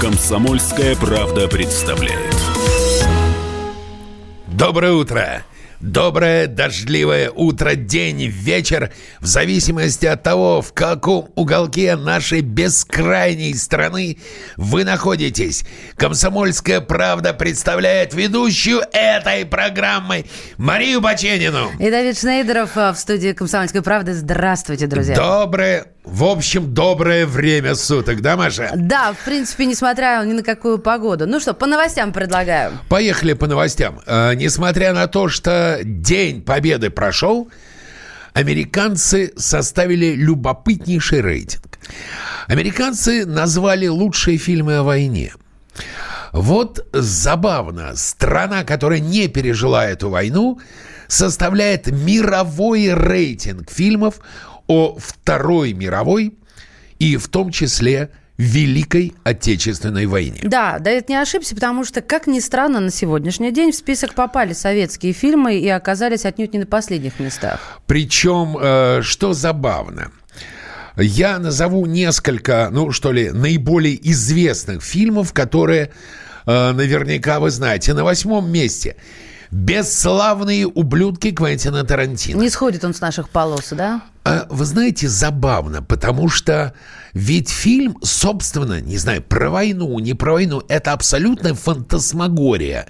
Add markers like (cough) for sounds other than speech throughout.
Комсомольская правда представляет. Доброе утро! Доброе дождливое утро, день, вечер, в зависимости от того, в каком уголке нашей бескрайней страны вы находитесь. Комсомольская правда представляет ведущую этой программы Марию Баченину. И Давид Шнейдеров а, в студии «Комсомольской правды». Здравствуйте, друзья. Доброе в общем, доброе время суток, да, Маша? Да, в принципе, несмотря ни на какую погоду. Ну что, по новостям предлагаю. Поехали по новостям. Э, несмотря на то, что День Победы прошел, американцы составили любопытнейший рейтинг. Американцы назвали лучшие фильмы о войне. Вот забавно, страна, которая не пережила эту войну, составляет мировой рейтинг фильмов о Второй мировой и в том числе Великой Отечественной войне. Да, да, это не ошибся, потому что, как ни странно, на сегодняшний день в список попали советские фильмы и оказались отнюдь не на последних местах. Причем, э, что забавно, я назову несколько, ну что ли, наиболее известных фильмов, которые э, наверняка вы знаете. На восьмом месте Бесславные ублюдки Квентина Тарантино. Не сходит он с наших полос, да? А, вы знаете, забавно, потому что ведь фильм, собственно, не знаю, про войну, не про войну, это абсолютная фантасмагория.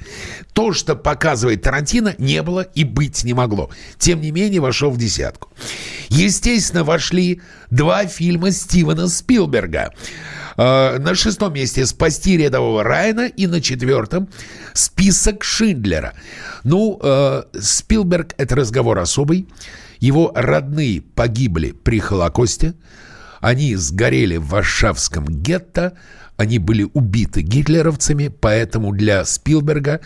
То, что показывает Тарантино, не было и быть не могло. Тем не менее, вошел в десятку. Естественно, вошли два фильма Стивена Спилберга. А, на шестом месте «Спасти рядового Райана» и на четвертом «Список Шиндлера». Ну, э, Спилберг – это разговор особый. Его родные погибли при Холокосте. Они сгорели в Варшавском гетто. Они были убиты гитлеровцами, поэтому для Спилберга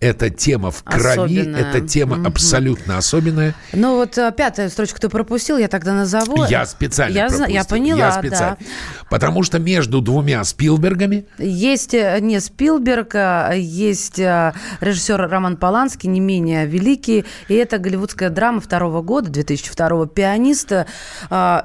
эта тема в крови, особенная. эта тема угу. абсолютно особенная. Ну вот э, пятая строчка ты пропустил, я тогда назову. Я специально я, пропустил. Я поняла, я специально. да. Потому что между двумя Спилбергами... Есть э, не Спилберг, а есть э, режиссер Роман Поланский, не менее великий, и это голливудская драма второго года, 2002 «Пианиста».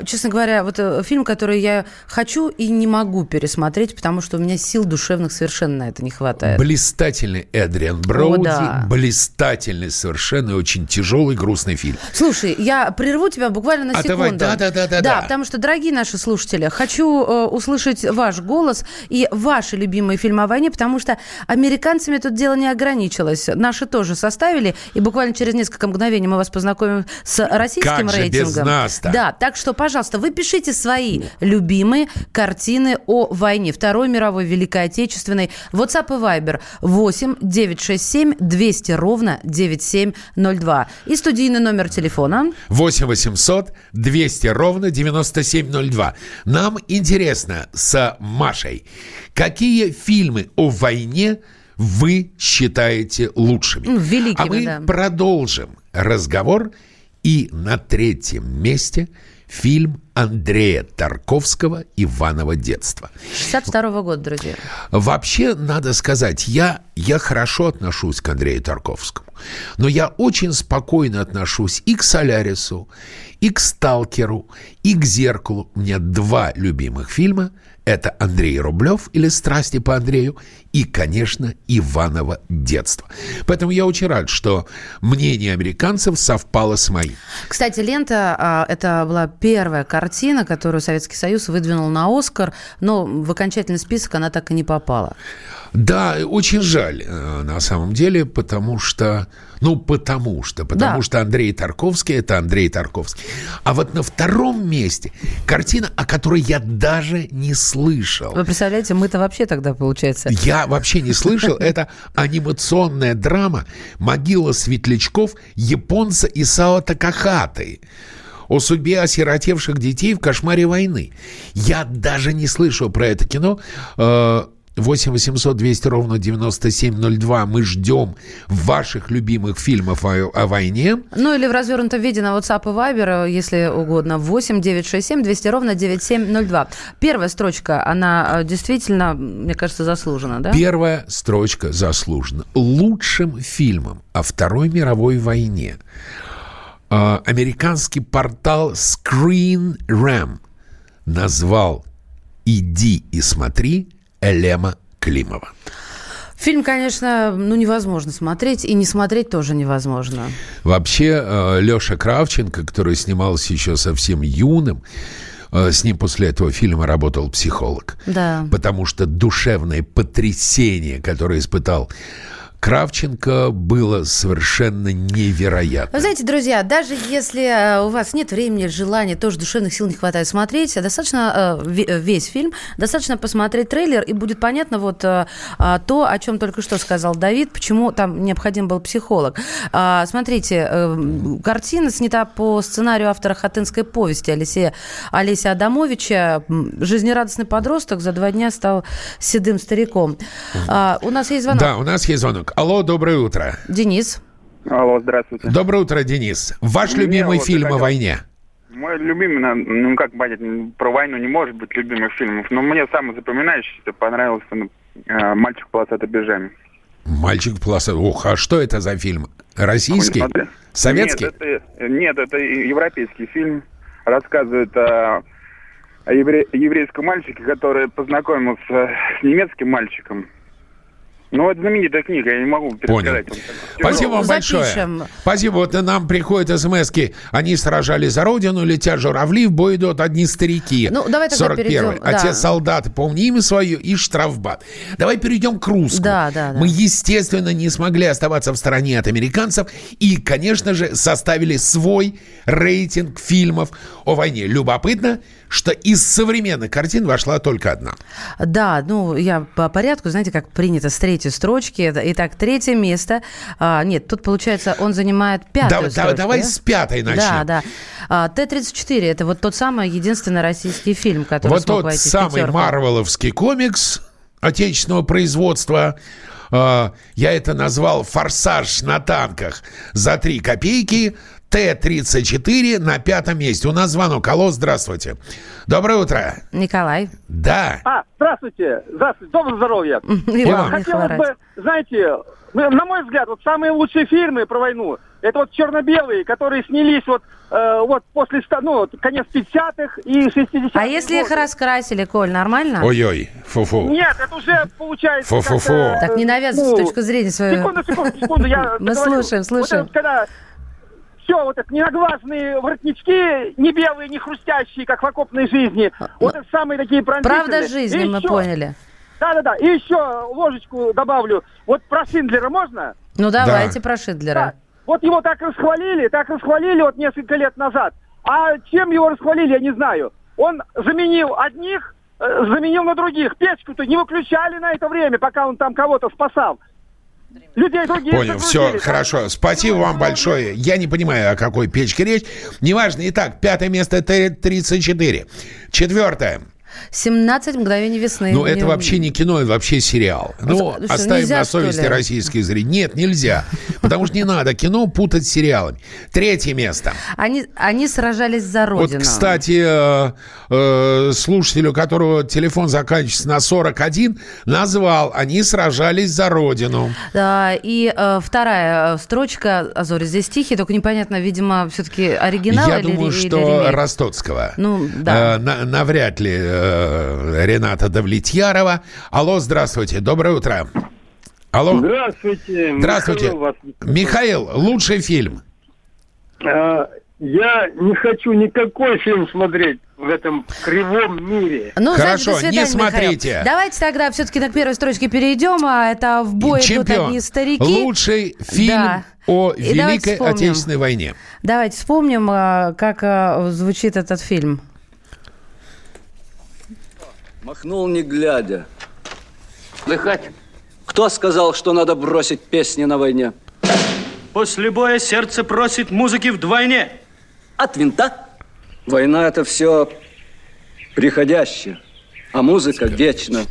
Честно говоря, вот фильм, который я хочу и не могу пересмотреть, потому что у меня сил душевных совершенно на это не хватает. Блистательный Эдриан Броуди Броуди. Да. Блистательный совершенно очень тяжелый, грустный фильм. Слушай, я прерву тебя буквально на а секунду. Давай, да, да, да, да. Да, потому что, дорогие наши слушатели, хочу э, услышать ваш голос и ваши любимые фильмы о войне, потому что американцами тут дело не ограничилось. Наши тоже составили, и буквально через несколько мгновений мы вас познакомим с российским как рейтингом. Же без нас-то? Да, так что, пожалуйста, вы пишите свои любимые картины о войне. Второй мировой, Великой Отечественной. WhatsApp и Viber 8 967 7 200 ровно 9702. И студийный номер телефона. 8 800 200 ровно 9702. Нам интересно с Машей, какие фильмы о войне вы считаете лучшими? Ну, великими, а мы да. продолжим разговор. И на третьем месте – фильм Андрея Тарковского «Иваново детство». 62 -го года, друзья. Вообще, надо сказать, я, я хорошо отношусь к Андрею Тарковскому. Но я очень спокойно отношусь и к «Солярису», и к «Сталкеру», и к «Зеркалу». У меня два любимых фильма – это Андрей Рублев или «Страсти по Андрею» и, конечно, Иваново детство. Поэтому я очень рад, что мнение американцев совпало с моим. Кстати, лента а, – это была первая картина, которую Советский Союз выдвинул на «Оскар», но в окончательный список она так и не попала. Да, очень жаль э, на самом деле, потому что, ну, потому что, потому да. что Андрей Тарковский – это Андрей Тарковский. А вот на втором месте картина, о которой я даже не слышал. Вы представляете, мы-то вообще тогда, получается... Я вообще не слышал. Это анимационная драма «Могила светлячков» японца Исао Такахаты о судьбе осиротевших детей в кошмаре войны. Я даже не слышал про это кино. Э, 8 800 200 ровно 9702. Мы ждем ваших любимых фильмов о, о войне. Ну или в развернутом виде на WhatsApp и Viber, если угодно. 8 967 200 ровно 9702. Первая строчка, она э, действительно, мне кажется, заслужена, да? Первая строчка заслужена. Лучшим фильмом о Второй мировой войне э, американский портал Screen Ram назвал «Иди и смотри» Элема Климова. Фильм, конечно, ну невозможно смотреть, и не смотреть тоже невозможно. Вообще, э, Леша Кравченко, который снимался еще совсем юным, э, с ним после этого фильма работал психолог. Да. Потому что душевное потрясение, которое испытал Кравченко было совершенно невероятно. Вы знаете, друзья, даже если э, у вас нет времени, желания, тоже душевных сил не хватает смотреть, достаточно э, э, весь фильм, достаточно посмотреть трейлер, и будет понятно вот то, о чем только что сказал Давид, почему там необходим был психолог. А, смотрите, картина снята по сценарию автора хатынской повести Алексея, Олеся Адамовича. Жизнерадостный подросток за два дня стал седым стариком. А, у нас есть звонок. Да, у нас есть звонок. Алло, доброе утро. Денис. Алло, здравствуйте. Доброе утро, Денис. Ваш Мне любимый вот фильм о войне? Мой любимый, ну как понять, про войну не может быть любимых фильмов, но мне самый запоминающийся понравился ну, э, «Мальчик в полосатой пижаме». «Мальчик в полосатой...» Ох, а что это за фильм? Российский? Советский? Нет это, нет, это европейский фильм. Рассказывает о, о евре, еврейском мальчике, который познакомился с немецким мальчиком ну, это знаменитая книга, я не могу пересказать. Понял. Спасибо вам Запишем. большое. Спасибо. Вот нам приходят смс -ки. Они сражались за родину, летят журавли, в бой идут одни старики. Ну, давай тогда 41 перейдем. А да. те солдаты, помни имя свое и штрафбат. Давай перейдем к русскому. Да, да, да. Мы, естественно, не смогли оставаться в стороне от американцев и, конечно же, составили свой рейтинг фильмов о войне. Любопытно, что из современных картин вошла только одна. Да, ну, я по порядку, знаете, как принято с третьей строчки. Итак, третье место. А, нет, тут, получается, он занимает пятую да, строчку. Давай да? с пятой начнем. Да, да. А, Т-34 – это вот тот самый единственный российский фильм, который Вот тот самый марвеловский комикс отечественного производства, а, я это назвал «Форсаж на танках» за три копейки – Т-34 на пятом месте. У нас звонок. Алло, здравствуйте. Доброе утро. Николай. Да. А, здравствуйте. Здравствуйте. Доброго здоровья. Иван, Хотелось бы, знаете, ну, на мой взгляд, вот самые лучшие фильмы про войну, это вот черно-белые, которые снялись вот, э, вот после, ну, конец 50-х и 60-х. А если их раскрасили, Коль, нормально? Ой-ой, фу-фу. Нет, это уже получается... Фу-фу-фу. Так не навязывай ну, с точки зрения свою. Секунду, секунду, секунду. Я (laughs) Мы слушаем, слушаем. Вот это, когда все вот это ненаглазные воротнички, не белые, не хрустящие, как в окопной жизни. А, вот это самые такие пронзительные. Правда жизни, и мы еще, поняли. Да-да-да. И еще ложечку добавлю. Вот про Шиндлера можно? Ну, давайте да. про Шиндлера. Да. Вот его так расхвалили, так расхвалили вот несколько лет назад. А чем его расхвалили, я не знаю. Он заменил одних, э, заменил на других. Печку-то не выключали на это время, пока он там кого-то спасал людей других. Понял, все, хорошо. Спасибо вам большое. Я не понимаю, о какой печке речь. Неважно. Итак, пятое место Т-34. Четвертое. 17 мгновений весны. Ну, это вообще не кино, это вообще сериал. Ну, что, оставим нельзя, на совести российские зрители. Нет, нельзя. Потому что не надо кино путать с сериалами. Третье место. Они, они сражались за родину. Вот, кстати, э, э, слушателю, у которого телефон заканчивается на 41, назвал «Они сражались за родину». Да, и э, вторая строчка, Азори, здесь стихи, только непонятно, видимо, все-таки оригинал Я или думаю, или, что или Ростоцкого. Ну, да. Э, на, навряд ли э, Рената Давлетьярова. Алло, здравствуйте, доброе утро. Алло. Здравствуйте. Здравствуйте. Михаил, вас... Михаил лучший фильм. А, я не хочу никакой фильм смотреть в этом кривом мире. Ну, Хорошо, значит, свидания, не смотрите. Михаил. Давайте тогда все-таки на первой строчке перейдем, а это в бой Чемпион. идут одни старики. Лучший фильм да. о И Великой Отечественной войне. Давайте вспомним, а, как звучит этот фильм. Махнул не глядя. Слыхать? Кто сказал, что надо бросить песни на войне? После боя сердце просит музыки вдвойне. От винта? Война – это все приходящее, а музыка вечна.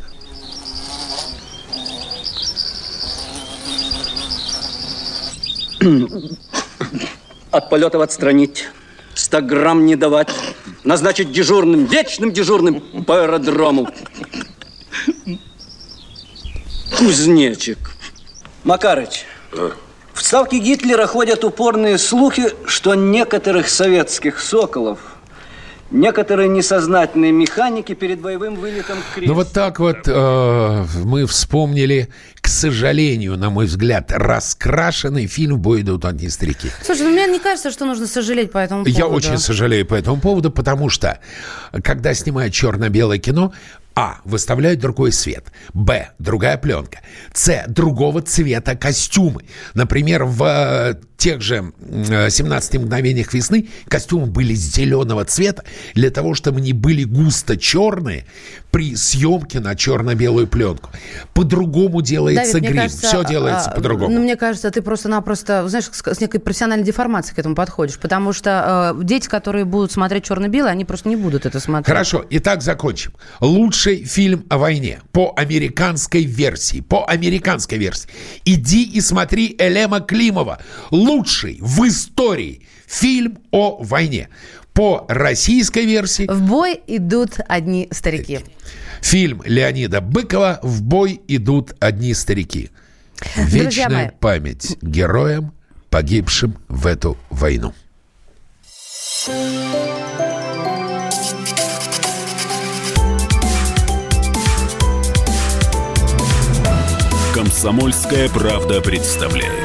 От полетов отстранить, 100 грамм не давать, назначить дежурным, вечным дежурным по аэродрому. Кузнечик. Макарыч, а? В ставке Гитлера ходят упорные слухи, что некоторых советских «Соколов» Некоторые несознательные механики перед боевым вылетом крест. Ну вот так вот э, мы вспомнили, к сожалению, на мой взгляд, раскрашенный фильм «В бой идут одни старики». Слушай, ну мне не кажется, что нужно сожалеть по этому поводу. Я очень сожалею по этому поводу, потому что, когда снимают черно-белое кино, а. Выставляют другой свет. Б. Другая пленка. С. Другого цвета костюмы. Например, в э, тех же э, 17 мгновениях весны костюмы были зеленого цвета для того, чтобы они были густо черные при съемке на черно-белую пленку. По-другому делается Давид, грим. кажется, Все делается а, по-другому. Ну, мне кажется, ты просто-напросто, знаешь, с с некой профессиональной деформацией к этому подходишь. Потому что э, дети, которые будут смотреть черно-белое, они просто не будут это смотреть. Хорошо, итак, закончим. Лучший фильм о войне по американской версии. По американской версии. Иди и смотри Элема Климова. Лучший в истории фильм о войне. По российской версии В бой идут одни старики. фильм Леонида Быкова «В бой идут одни старики». Друзья мои. Вечная память героям, погибшим в эту войну. Комсомольская правда представляет.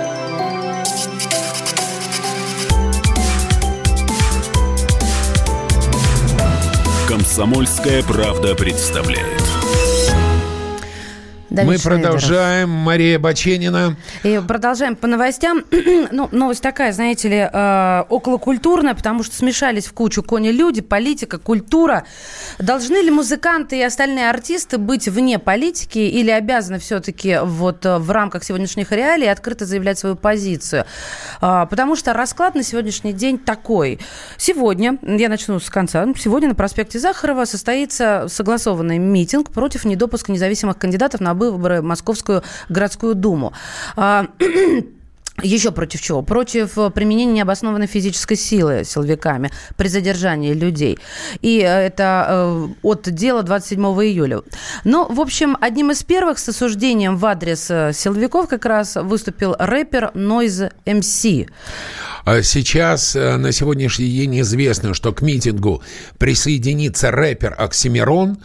Комсомольская правда представляет. Давид Мы Шнейдеров. продолжаем. Мария Баченина. И продолжаем по новостям. (clears throat) ну, новость такая, знаете ли, э, околокультурная, потому что смешались в кучу кони-люди, политика, культура. Должны ли музыканты и остальные артисты быть вне политики или обязаны все-таки вот э, в рамках сегодняшних реалий открыто заявлять свою позицию? А, потому что расклад на сегодняшний день такой. Сегодня, я начну с конца, сегодня на проспекте Захарова состоится согласованный митинг против недопуска независимых кандидатов на выборы в Московскую городскую думу. А, (clears throat) Еще против чего? Против э, применения необоснованной физической силы силовиками при задержании людей. И э, это э, от дела 27 июля. Но, в общем, одним из первых с осуждением в адрес силовиков как раз выступил рэпер Noise MC. А Сейчас, на сегодняшний день, известно, что к митингу присоединится рэпер Оксимирон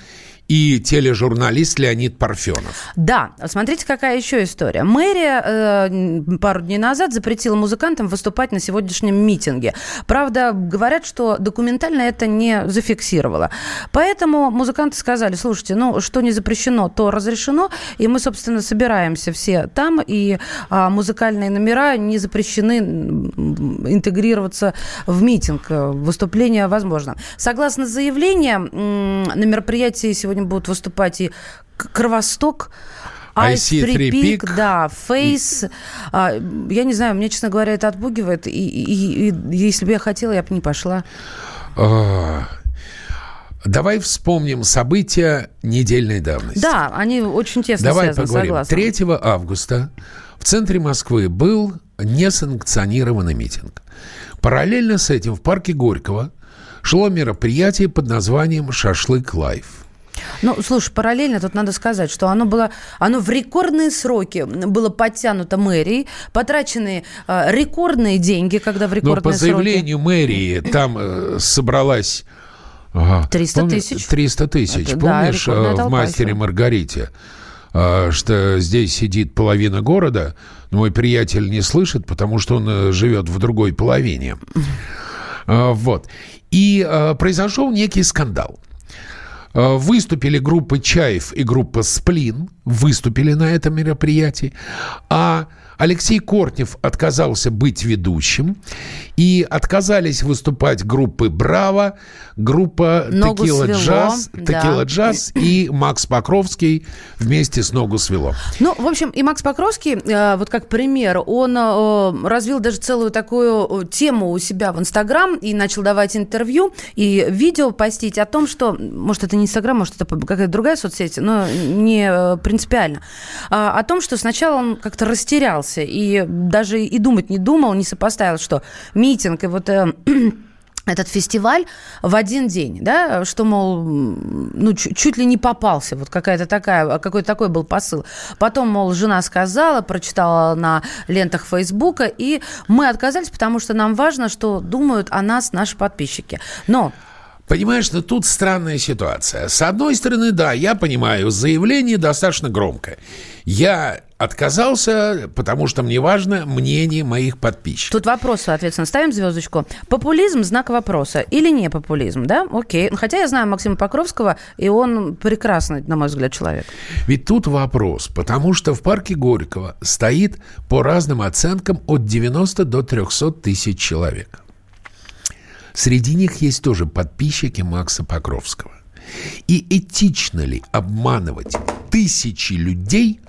и тележурналист Леонид Парфенов. Да, смотрите, какая еще история. Мэрия э, пару дней назад запретила музыкантам выступать на сегодняшнем митинге. Правда, говорят, что документально это не зафиксировало. Поэтому музыканты сказали, слушайте, ну, что не запрещено, то разрешено. И мы, собственно, собираемся все там, и а, музыкальные номера не запрещены интегрироваться в митинг. Выступление возможно. Согласно заявлению, м, на мероприятии сегодня будут выступать и Кровосток, IC3 Трипик, Peak. да, Фейс. А, Я не знаю, мне, честно говоря, это отпугивает. И, и- и если бы я хотела, я бы не пошла. А, Давай вспомним события недельной давности. Да, они очень тесно Давай связаны, поговорим. согласна. 3 августа в центре Москвы был несанкционированный митинг. Параллельно с этим в парке Горького шло мероприятие под названием «Шашлык Live». Ну, слушай, параллельно тут надо сказать, что оно было, оно в рекордные сроки было подтянуто мэрией, потрачены э, рекордные деньги, когда в Но рекордные по сроки. заявлению мэрии там э, собралась... ага, 300 помни- тысяч. 300 тысяч. Это, да, Помнишь, э, в толпа «Мастере еще. Маргарите», э, что здесь сидит половина города, но мой приятель не слышит, потому что он э, живет в другой половине. Э, Вот. И э, произошел некий скандал. Э, Выступили группы Чаев и группа Сплин, выступили на этом мероприятии, а Алексей Кортнев отказался быть ведущим, и отказались выступать группы «Браво», группа Ногу «Текила свело», Джаз», да. «Текила Джаз» и Макс Покровский вместе с «Ногу свело». Ну, в общем, и Макс Покровский, э, вот как пример, он э, развил даже целую такую э, тему у себя в Инстаграм и начал давать интервью и видео постить о том, что, может, это не Инстаграм, может, это какая-то другая соцсеть, но не э, принципиально, А, о том, что сначала он как-то растерялся и даже и думать не думал, не сопоставил, что митинг и вот... э, (clears throat) этот фестиваль в один день, да, что, мол, ну, чу- чуть ли не попался, вот какая-то такая, какой-то такой был посыл. Потом, мол, жена сказала, прочитала на лентах Фейсбука, и мы отказались, потому что нам важно, что думают о нас наши подписчики. Но Понимаешь, ну тут странная ситуация. С одной стороны, да, я понимаю, заявление достаточно громкое. Я отказался, потому что мне важно мнение моих подписчиков. тут вопрос, соответственно, ставим звездочку. Популизм – знак вопроса или не популизм, да? Окей. Хотя я знаю Максима Покровского, и он прекрасный, на мой взгляд, человек. Ведь тут вопрос, потому что в парке Горького стоит по разным оценкам от 90 до 300 тысяч человек. Среди них есть тоже подписчики Макса Покровского. И этично ли обманывать тысячи людей,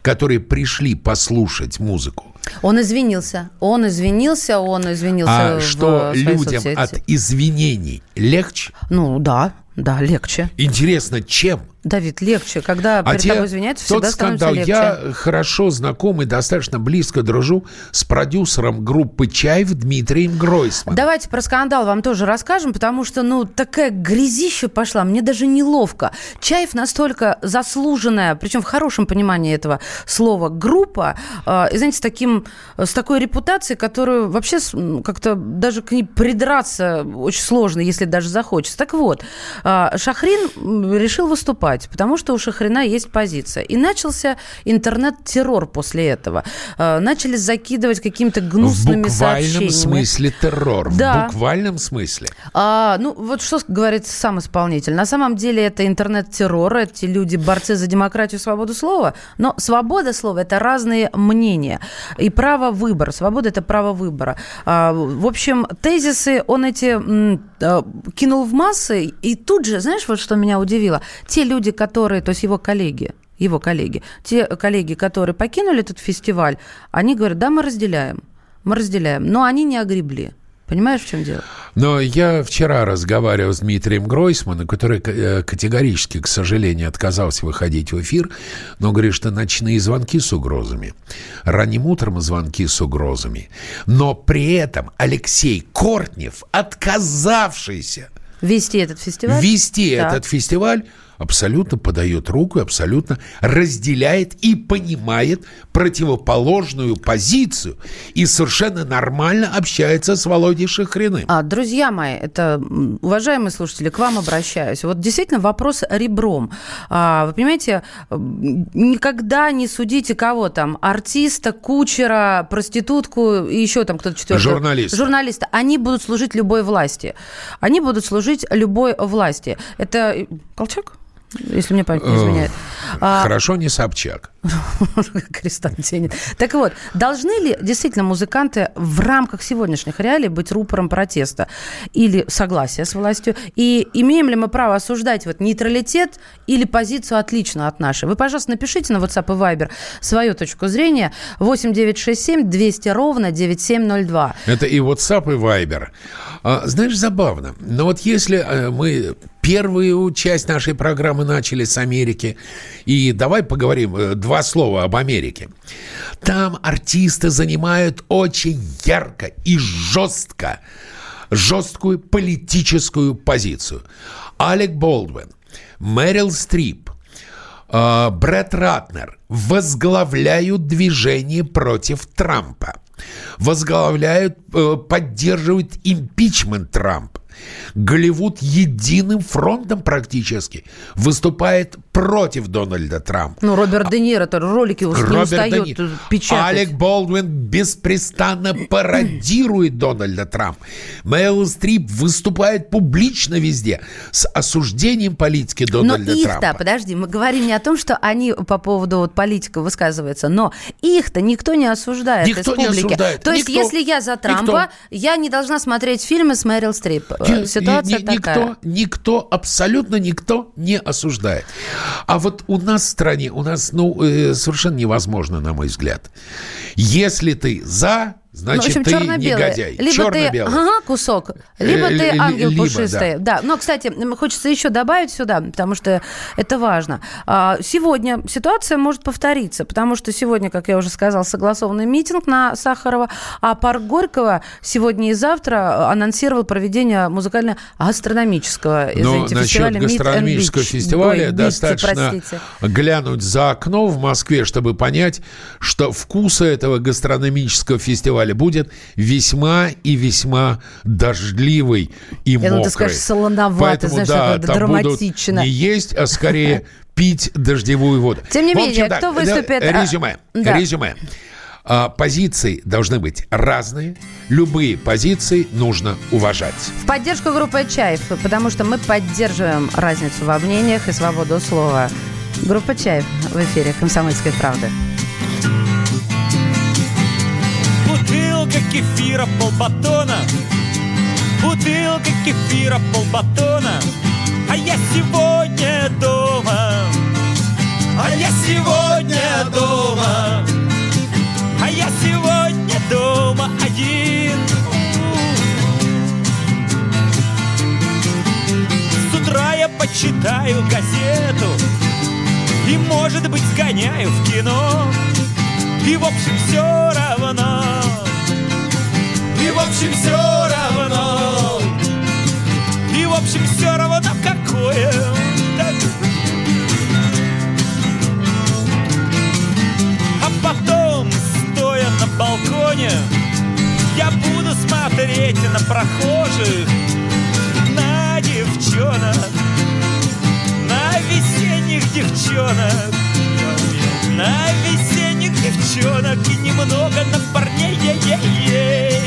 которые пришли послушать музыку, Он извинился. Он извинился, он извинился а в что людям соцсети. от извинений легче? Ну, да, да, легче. Интересно, чем? Давид, легче. Когда А перед те- тобой извиняются, тот всегда становится скандал. легче. Я хорошо знаком и достаточно близко дружу с продюсером группы «Чаев» Дмитрием Гройсманом. Давайте про скандал вам тоже расскажем, потому что, ну, такая грязища пошла, мне даже неловко. Чаев настолько заслуженная, причем в хорошем понимании этого слова, группа, э, и, знаете, с, таким, с такой репутацией, которую вообще как-то даже к ней придраться очень сложно, если даже захочется. Так вот, э, Шахрин решил выступать, потому что у Шахрина есть позиция. И начался интернет-террор после этого. Э, Начали закидывать какими-то В гнусными буквальном сообщениями. смысле террор. Да. В буквальном смысле. А, ну, вот что говорит сам исполнитель. На самом деле это интернет-террор, эти люди борцы за демократию, свободу слова. Но свобода слова – это разные мнения. И право выбора. Свобода – это право выбора. А, в общем, тезисы он эти м, а, кинул в массы. И тут же, знаешь, вот что меня удивило? Те люди, которые, то есть его коллеги, его коллеги, те коллеги, которые покинули этот фестиваль, они говорят, да, мы разделяем, мы разделяем, но они не огребли. Понимаешь, в чем дело? Но я вчера разговаривал с Дмитрием Гройсманом, который э, категорически, к сожалению, отказался выходить в эфир, но говорит, что ночные звонки с угрозами, ранним утром звонки с угрозами. Но при этом Алексей Кортнев, отказавшийся Вести этот фестиваль? вести Так. этот фестиваль, абсолютно подает руку, абсолютно разделяет и понимает противоположную позицию и совершенно нормально общается с Володей Шахриным. А, друзья мои, это уважаемые слушатели, к вам обращаюсь. Вот действительно вопрос ребром. А, вы понимаете, никогда не судите кого там, артиста, кучера, проститутку и еще там кто-то четвертый. Журналиста. Журналиста. Они будут служить любой власти. Они будут служить любой власти. Это э, Колчак? Если мне память не изменяет. А, Хорошо, не Собчак. (laughs) Тянет. Так вот, должны ли действительно музыканты в рамках сегодняшних реалий быть рупором протеста или согласия с властью? И имеем ли мы право осуждать вот нейтралитет или позицию отличную от нашей? Вы, пожалуйста, напишите на WhatsApp и Viber свою точку зрения. 8 967 200 ровно 9702. Это и WhatsApp, и Viber. А, знаешь, забавно. Но вот если э, мы первую часть нашей программы начали с Америки, и давай поговорим э, два слова об Америке. Там артисты занимают очень ярко и жестко жесткую политическую позицию. Алек Болдуин, Мэрил Стрип, э, Брэд Ратнер возглавляют движение против Трампа. Возглавляют, э, поддерживают импичмент Трампа. Голливуд единым фронтом практически выступает против Дональда Трампа. Ну, Роберт Де Ниро, это ролики уж не Роберт устает Де Ни- печатать. Алек Болдуин беспрестанно пародирует Дональда Трампа. Мэрил Стрип выступает публично везде с осуждением политики Но Дональда их-то, Трампа. подожди, мы говорим не о том, что они по поводу вот, политиков высказываются, но их-то никто не осуждает Никто из не публики. осуждает. То есть, Никто. если я за Никто. Трампа, я не должна смотреть фильмы с Мэрил Стрип. Ни- Ситуация ни- никто, такая. никто, абсолютно никто не осуждает. А вот у нас в стране, у нас, ну, э, совершенно невозможно, на мой взгляд. Если ты за, Ну, в значит, общем, ты негодяй. Либо ты Черно-белый. ага, кусок, либо Э, ты ангел либо, пушистый. Да. но, кстати, хочется еще добавить сюда, потому что это важно. А, Сегодня ситуация может повториться, потому что сегодня, как я уже сказал, согласованный митинг на Сахарова, а парк Горького сегодня и завтра анонсировал проведение музыкально-гастрономического, Но извините, насчет фестиваля and гастрономического фестиваля Ой, достаточно простите. глянуть за окно в Москве, чтобы понять, что вкуса этого гастрономического фестиваля будет весьма и весьма дождливый и Я мокрый. ты скажешь, солоноватый, Поэтому, знаешь, да, там будут драматично. не есть, а скорее (laughs) пить дождевую воду. Тем не менее, кто выступит, а, Резюме. Резюме. А, Позиции должны быть разные. Любые позиции нужно уважать. В поддержку группы «Чаев», потому что мы поддерживаем разницу во мнениях и свободу слова. Группа «Чаев» в эфире «Комсомольской правды». Бутылка кефира полбатона. Бутылка кефира полбатона. А я сегодня дома. А я сегодня дома. А я сегодня дома один. С утра я почитаю газету И, может быть, сгоняю в кино. И, в общем, все равно И, в общем, все равно. И, в общем, все равно какое. А потом, стоя на балконе Я буду смотреть на прохожих На девчонок На весенних девчонок. На весенних девчонок и немного на парней ей-ей-ей.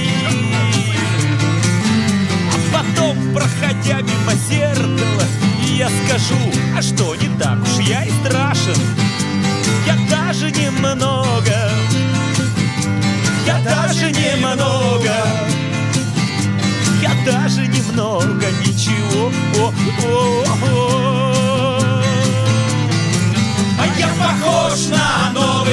А потом, проходя мимо зеркала, я скажу, а что, не так уж я и страшен. Я даже немного, я даже немного, я даже немного ничего. О-о-о. А я похож на новый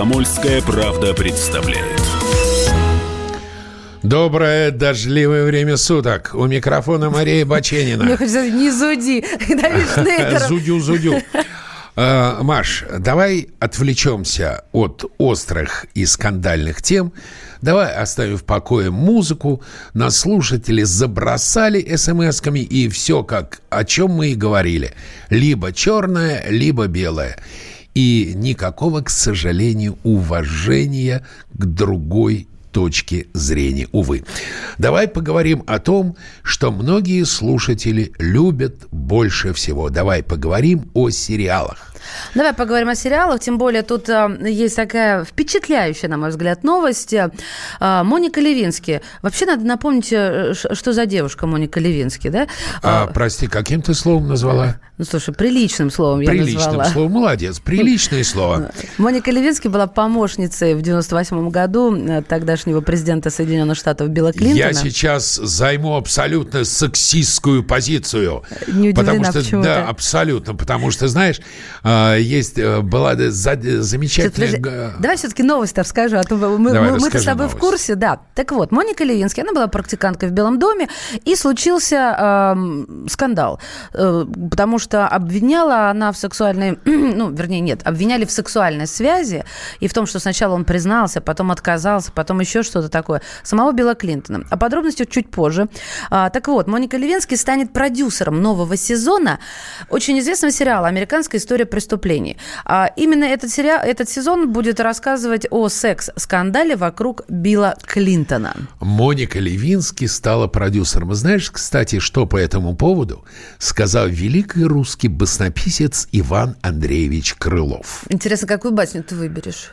«Комсомольская правда» представляет. Доброе дождливое время суток. У микрофона Мария Баченина. хочется не зуди. (laughs) Шнейдер. (laughs) Зудю-зудю. Э, Маш, давай отвлечемся от острых и скандальных тем. Давай оставим в покое музыку. Нас слушатели забросали смс-ками, и все как о чем мы и говорили. Либо черное, либо белое. И никакого, к сожалению, уважения к другой точки зрения, увы. Давай поговорим о том, что многие слушатели любят больше всего. Давай поговорим о сериалах. Давай поговорим о сериалах, тем более тут э, есть такая впечатляющая, на мой взгляд, новость. Э, Моника Левински. Вообще надо напомнить, э, что за девушка Моника Левински, да? А, прости, каким ты словом назвала? Ну, слушай, приличным словом я Приличным назвала. словом, молодец, приличное слово. (laughs) Моника Левински была помощницей в 98 году э, тогдашнего президента Соединенных Штатов Билла Клинтона. Я сейчас займу абсолютно сексистскую позицию. Не удивлена, потому что, да, абсолютно, потому что, знаешь, а, есть, э, была э, за- замечательная... Подожди, Давай все-таки новость расскажу, а то мы, Давай, мы- мы-то с тобой в новость. курсе, да. Так вот, Моника Левински, она была практиканткой в Белом доме, и случился эм, скандал, Э, потому что обвиняла она в сексуальной, (clears throat) ну, вернее, нет, обвиняли в сексуальной связи и в том, что сначала он признался, потом отказался, потом еще что-то такое, самого Билла Клинтона. О подробностях чуть позже. А, так вот, Моника Левински станет продюсером нового сезона очень известного сериала «Американская история преступлений». А именно этот, сериал, этот сезон будет рассказывать о секс-скандале вокруг Билла Клинтона. Моника Левински стала продюсером. Знаешь, кстати, что по этому поводу сказал великий русский баснописец Иван Андреевич Крылов. Интересно, какую басню ты выберешь?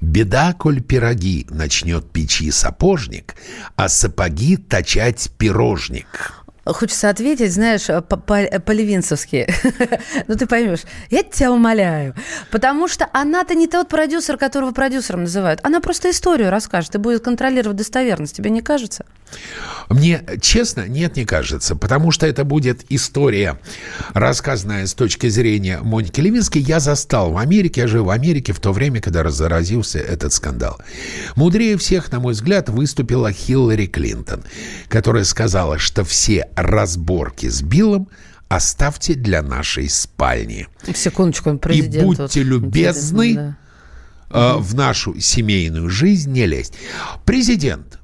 Беда, коль пироги начнет печи сапожник, а сапоги точать пирожник. Хочется ответить, знаешь, по- по- по-левинцевски. (laughs) ну, ты поймешь. Я тебя умоляю. Потому что она-то не тот продюсер, которого продюсером называют. Она просто историю расскажет и будет контролировать достоверность. Тебе не кажется? Мне, честно, нет, не кажется, потому что это будет история, рассказанная с точки зрения Моники Левинской. Я застал в Америке, я жил в Америке в то время, когда разразился этот скандал. Мудрее всех, на мой взгляд, выступила Хиллари Клинтон, которая сказала, что все разборки с Биллом оставьте для нашей спальни. Секундочку, он И президент. будьте вот, любезны да. э, в нашу семейную жизнь не лезть. Президент.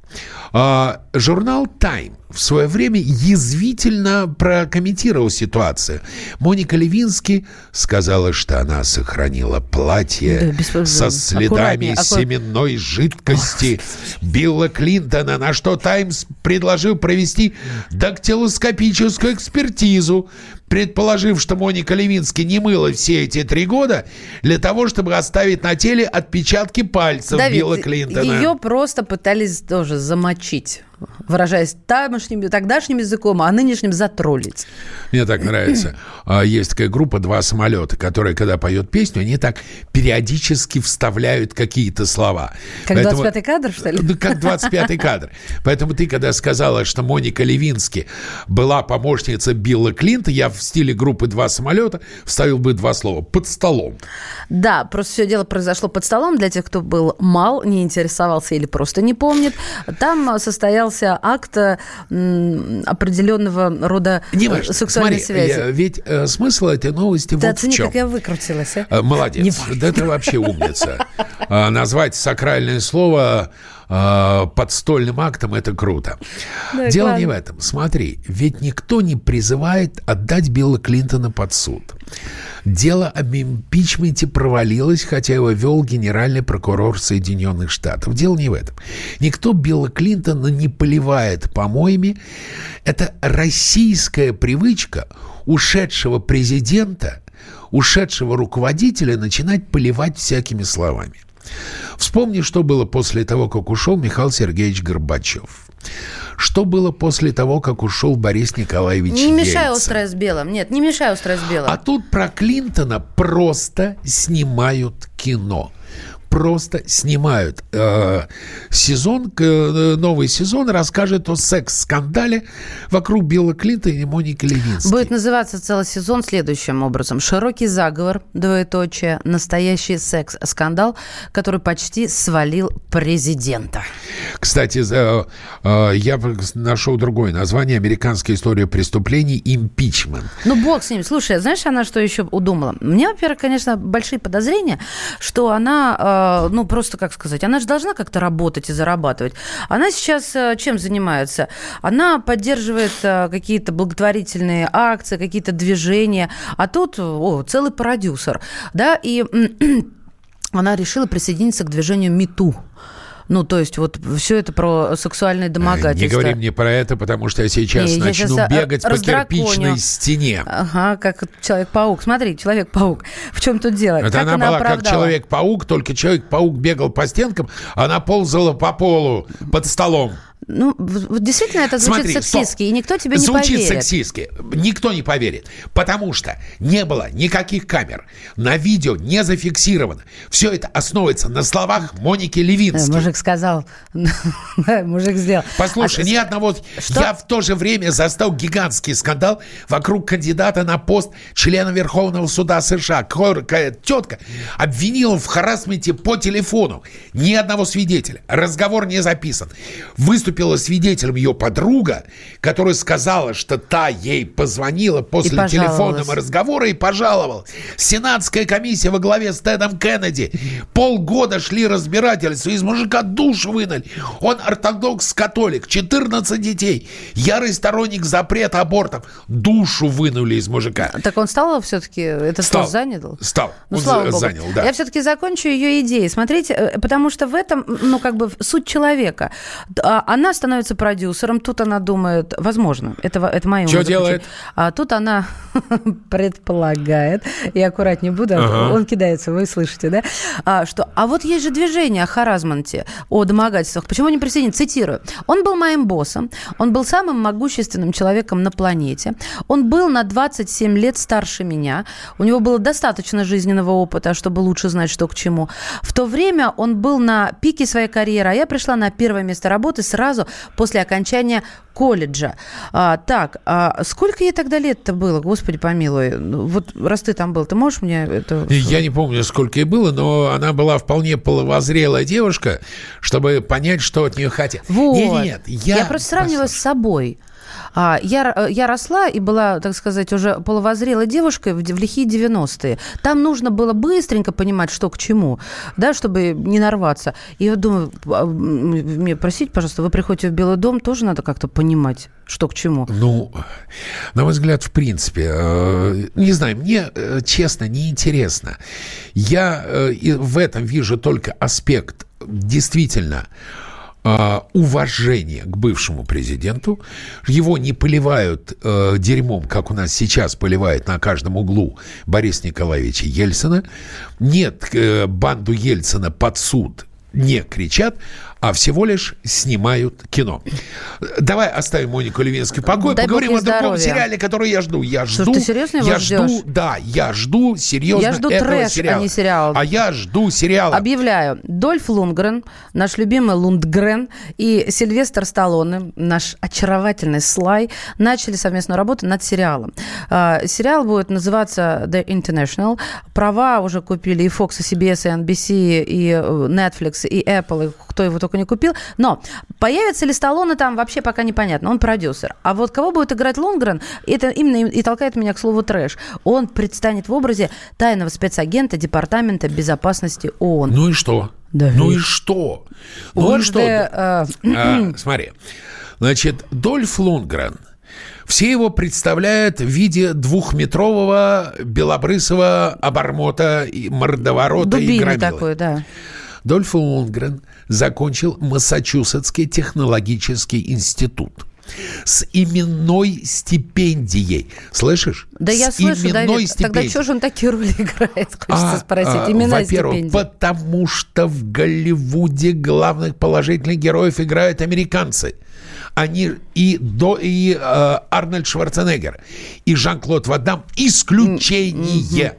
Э, Журнал «Тайм» в свое время язвительно прокомментировал ситуацию. Моника Левински сказала, что она сохранила платье Да, со аккуратнее, следами аккур- семенной жидкости. Билла Клинтона, на что «Таймс» предложил провести дактилоскопическую экспертизу, предположив, что Моника Левински не мыла все эти три года для того, чтобы оставить на теле отпечатки пальцев Давид, Билла Клинтона. Ее просто пытались тоже замочить, выражаясь тамошним, тогдашним языком, а нынешним затроллить. Мне так нравится. (clears throat) А, Есть такая группа «Два самолета», которая, когда поет песню, они так периодически вставляют какие-то слова. Как Поэтому- 25-й кадр, что ли? Ну, как 25-й (laughs) кадр. Поэтому ты, когда сказала, что Моника Левински была помощница Билла Клинта, я в стиле группы «Два самолета» вставил бы два слова «под столом». Да, просто все дело произошло под столом. Для тех, кто был мал, не интересовался или просто не помнит. Там состоялся акт э, определенного рода Не э, важно. сексуальной Смотри, связи. я- ведь э, смысл этой новости Ты вот в оцени, чем. как я выкрутилась, а? Э, Молодец. Не важно. Да ты вообще умница. А, Назвать сакральное слово а, подстольным актом – это круто. Да, Дело не в этом. Смотри, ведь никто не призывает отдать Билла Клинтона под суд. Дело об импичменте провалилось, хотя его вел генеральный прокурор Соединенных Штатов. Дело не в этом. Никто Билла Клинтона не поливает помоями. Это российская привычка ушедшего президента, ушедшего руководителя начинать поливать всякими словами. Вспомни, что было после того, как ушел Михаил Сергеевич Горбачев. Что было после того, как ушел Борис Николаевич Не мешай Ельцин? острое с белым. Нет, не мешай острое с белым. А тут про Клинтона просто снимают кино. Просто снимают. Э, сезон, э, новый сезон расскажет о секс-скандале вокруг Билла Клинтона и Моники Левински. Будет называться целый сезон следующим образом. «Широкий заговор», двоеточие, «Настоящий секс-скандал», который почти свалил президента. Кстати, э, я нашел другое название «Американская история преступлений. Импичмент». Ну, бог с ним. Слушай, знаешь, она что еще удумала? Мне, во-первых, конечно, большие подозрения, что она ну, просто, как сказать, она же должна как-то работать и зарабатывать. Она сейчас э, чем занимается? Она поддерживает э, какие-то благотворительные акции, какие-то движения, а тут, о, целый продюсер, да, и (clears throat) она решила присоединиться к движению МИТУ. Ну, то есть вот все это про сексуальное домогательство. Не говори мне про это, потому что я сейчас Не, я начну щас, а, бегать по кирпичной стене. Ага, как Человек-паук. Смотри, Человек-паук. В чем тут дело? Это как она, была как оправдала? Человек-паук, только Человек-паук бегал по стенкам, она ползала по полу под столом. Ну, в- в- действительно, это звучит Смотри, сексистски, стоп. и никто тебе не Звучит поверит. сексистски. Никто не поверит. Потому что не было никаких камер. На видео не зафиксировано. Все это основывается на словах Моники Э, Левински. Мужик сказал, (laughs) мужик сделал. Послушай, А ни одного... Что? Я в то же время застал гигантский скандал вокруг кандидата на пост члена Верховного суда США. Какая тетка обвинила в харасменте по телефону. Ни одного свидетеля. Разговор не записан. Выступила свидетелем ее подруга, которая сказала, что та ей позвонила после телефонного разговора и пожаловал. Сенатская комиссия во главе с Тедом Кеннеди. Полгода шли разбирательства, из мужика душу вынули. Он ортодокс-католик, 14 детей, ярый сторонник запрета абортов. Душу вынули из мужика. Так он стал все-таки этот Стал. занял? Стал. Ну, Он слава богу. занял, да. Я все-таки закончу ее идеей. Смотрите, э, потому что в этом, ну, как бы суть человека. А Она становится продюсером, тут она думает, возможно, это, это мое умозаключение. делает? А тут она (laughs) предполагает, я аккуратнее буду, а Ага. он кидается, вы слышите, да? А, что, а вот есть же движение о харазманте, о домогательствах. Почему не присоединить? Цитирую. Он был моим боссом, он был самым могущественным человеком на планете, он был на 27 лет старше меня, у него было достаточно жизненного опыта, чтобы лучше знать, что к чему. В то время он был на пике своей карьеры, а я пришла на первое место работы сразу после окончания колледжа. А, так, а сколько ей тогда лет-то было, господи помилуй? Ну, Вот раз ты там был, ты можешь мне это... Я не помню, сколько ей было, но она была вполне половозрелая девушка, чтобы понять, что от нее хотят. Вот. Нет, нет, я... я просто сравниваю с собой. А, я, р- я росла и была, так сказать, уже половозрелой девушкой в, в лихие 90-е. Там нужно было быстренько понимать, что к чему, да, чтобы не нарваться. И я думаю, а, мне простите, пожалуйста, вы приходите в Белый дом, тоже надо как-то понимать, что к чему. Ну, на мой взгляд, в принципе, э, не знаю, мне, э, честно, неинтересно. Я э, в этом вижу только аспект действительно э, уважения к бывшему президенту. Его не поливают э, дерьмом, как у нас сейчас поливают на каждом углу Бориса Николаевича Ельцина. Нет, э, банду Ельцина под суд не кричат, а всего лишь снимают кино. Давай оставим Монику Левинскую в покое, Дай бог поговорим о другом здоровья. сериале, который я жду. Я Слушай, жду, ты серьезно его я ждешь? жду, да, я жду серьезно Я жду этого трэш, а сериала. не сериал. А я жду сериала. Объявляю, Дольф Лундгрен, наш любимый Лундгрен, и Сильвестр Сталлоне, наш очаровательный Слай, начали совместную работу над сериалом. А, Сериал будет называться The International. Права уже купили и Fox, и CBS, и NBC, и э, Netflix, и Apple, и кто его только не купил. Но появится ли Сталлоне там, вообще пока непонятно. Он продюсер. А вот кого будет играть Лундгрен, это именно и толкает меня к слову трэш. Он предстанет в образе тайного спецагента Департамента безопасности ООН. Ну и что? Да ну и что? Ну и What's что? the, э, А, (clears throat) смотри, значит, Дольф Лундгрен. Все его представляют в виде двухметрового белобрысого обормота, и мордоворота и Дубины громилы. такой, да. Дольф Лундгрен закончил Массачусетский технологический институт с именной стипендией. Слышишь? Да я с слышу, именной Давид, тогда стипендией. что же он такие роли играет, (laughs) хочется А, спросить. а, Именная Во-первых, стипендия. потому что в Голливуде главных положительных героев играют американцы. Они и, до, и э, Арнольд Шварценеггер, и Жан-Клод Ван Дам исключение.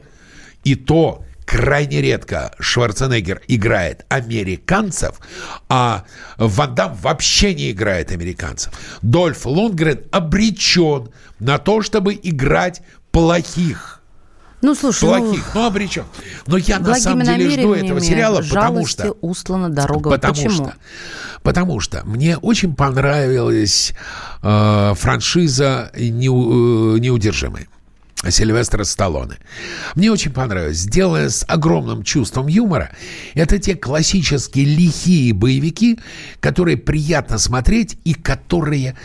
И то крайне редко Шварценеггер играет американцев, а Ван Дам вообще не играет американцев. Дольф Лундгрен обречен на то, чтобы играть плохих Ну, слушай, ну, плохих, но обречен. Но я на самом деле жду этого сериала, потому что... устлана дорога. Потому Почему? что, потому что мне очень понравилась э, франшиза неу- э, «Неудержимые». Сильвестра Сталлоне. Мне очень понравилось. Сделано с огромным чувством юмора. Это те классические лихие боевики, которые приятно смотреть и которые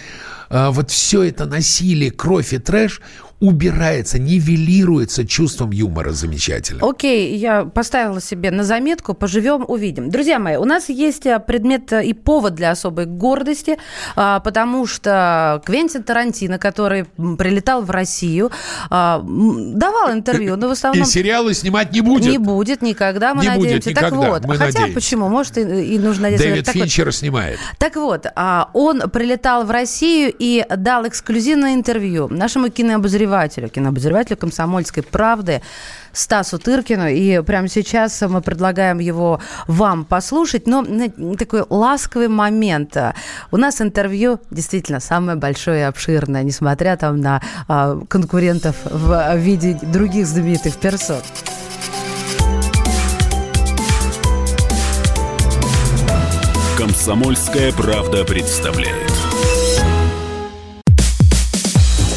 э, вот все это насилие, кровь и трэш убирается, нивелируется чувством юмора замечательно. Окей, я поставила себе на заметку, поживем, увидим. Друзья мои, у нас есть э, предмет э, и повод для особой гордости, а, потому что Квентин Тарантино, который прилетал в Россию, а, давал интервью, но в основном... И сериалы снимать не будет. Не будет никогда, мы не надеемся. Будет никогда, так вот, мы хотя надеемся. почему? Может, и, и нужно надеяться. Дэвид так Финчер вот, снимает. Так вот, а, он прилетал в Россию и дал эксклюзивное интервью нашему кинообозревателю, кинообозревателю «Комсомольской правды» Стасу Тыркину. И прямо сейчас мы предлагаем его вам послушать. Но такой ласковый момент. У нас интервью действительно самое большое и обширное, несмотря там на а, конкурентов в виде других знаменитых персон. Комсомольская правда представляет.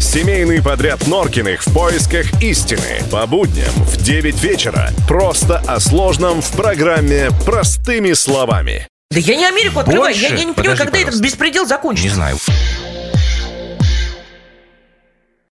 Семейный подряд Норкиных в поисках истины. По будням в 9 вечера. Просто о сложном в программе «Простыми словами». Да я не Америку открываю. Я, Больше? я не понимаю, Подожди, когда этот пожалуйста. беспредел закончится. Не знаю.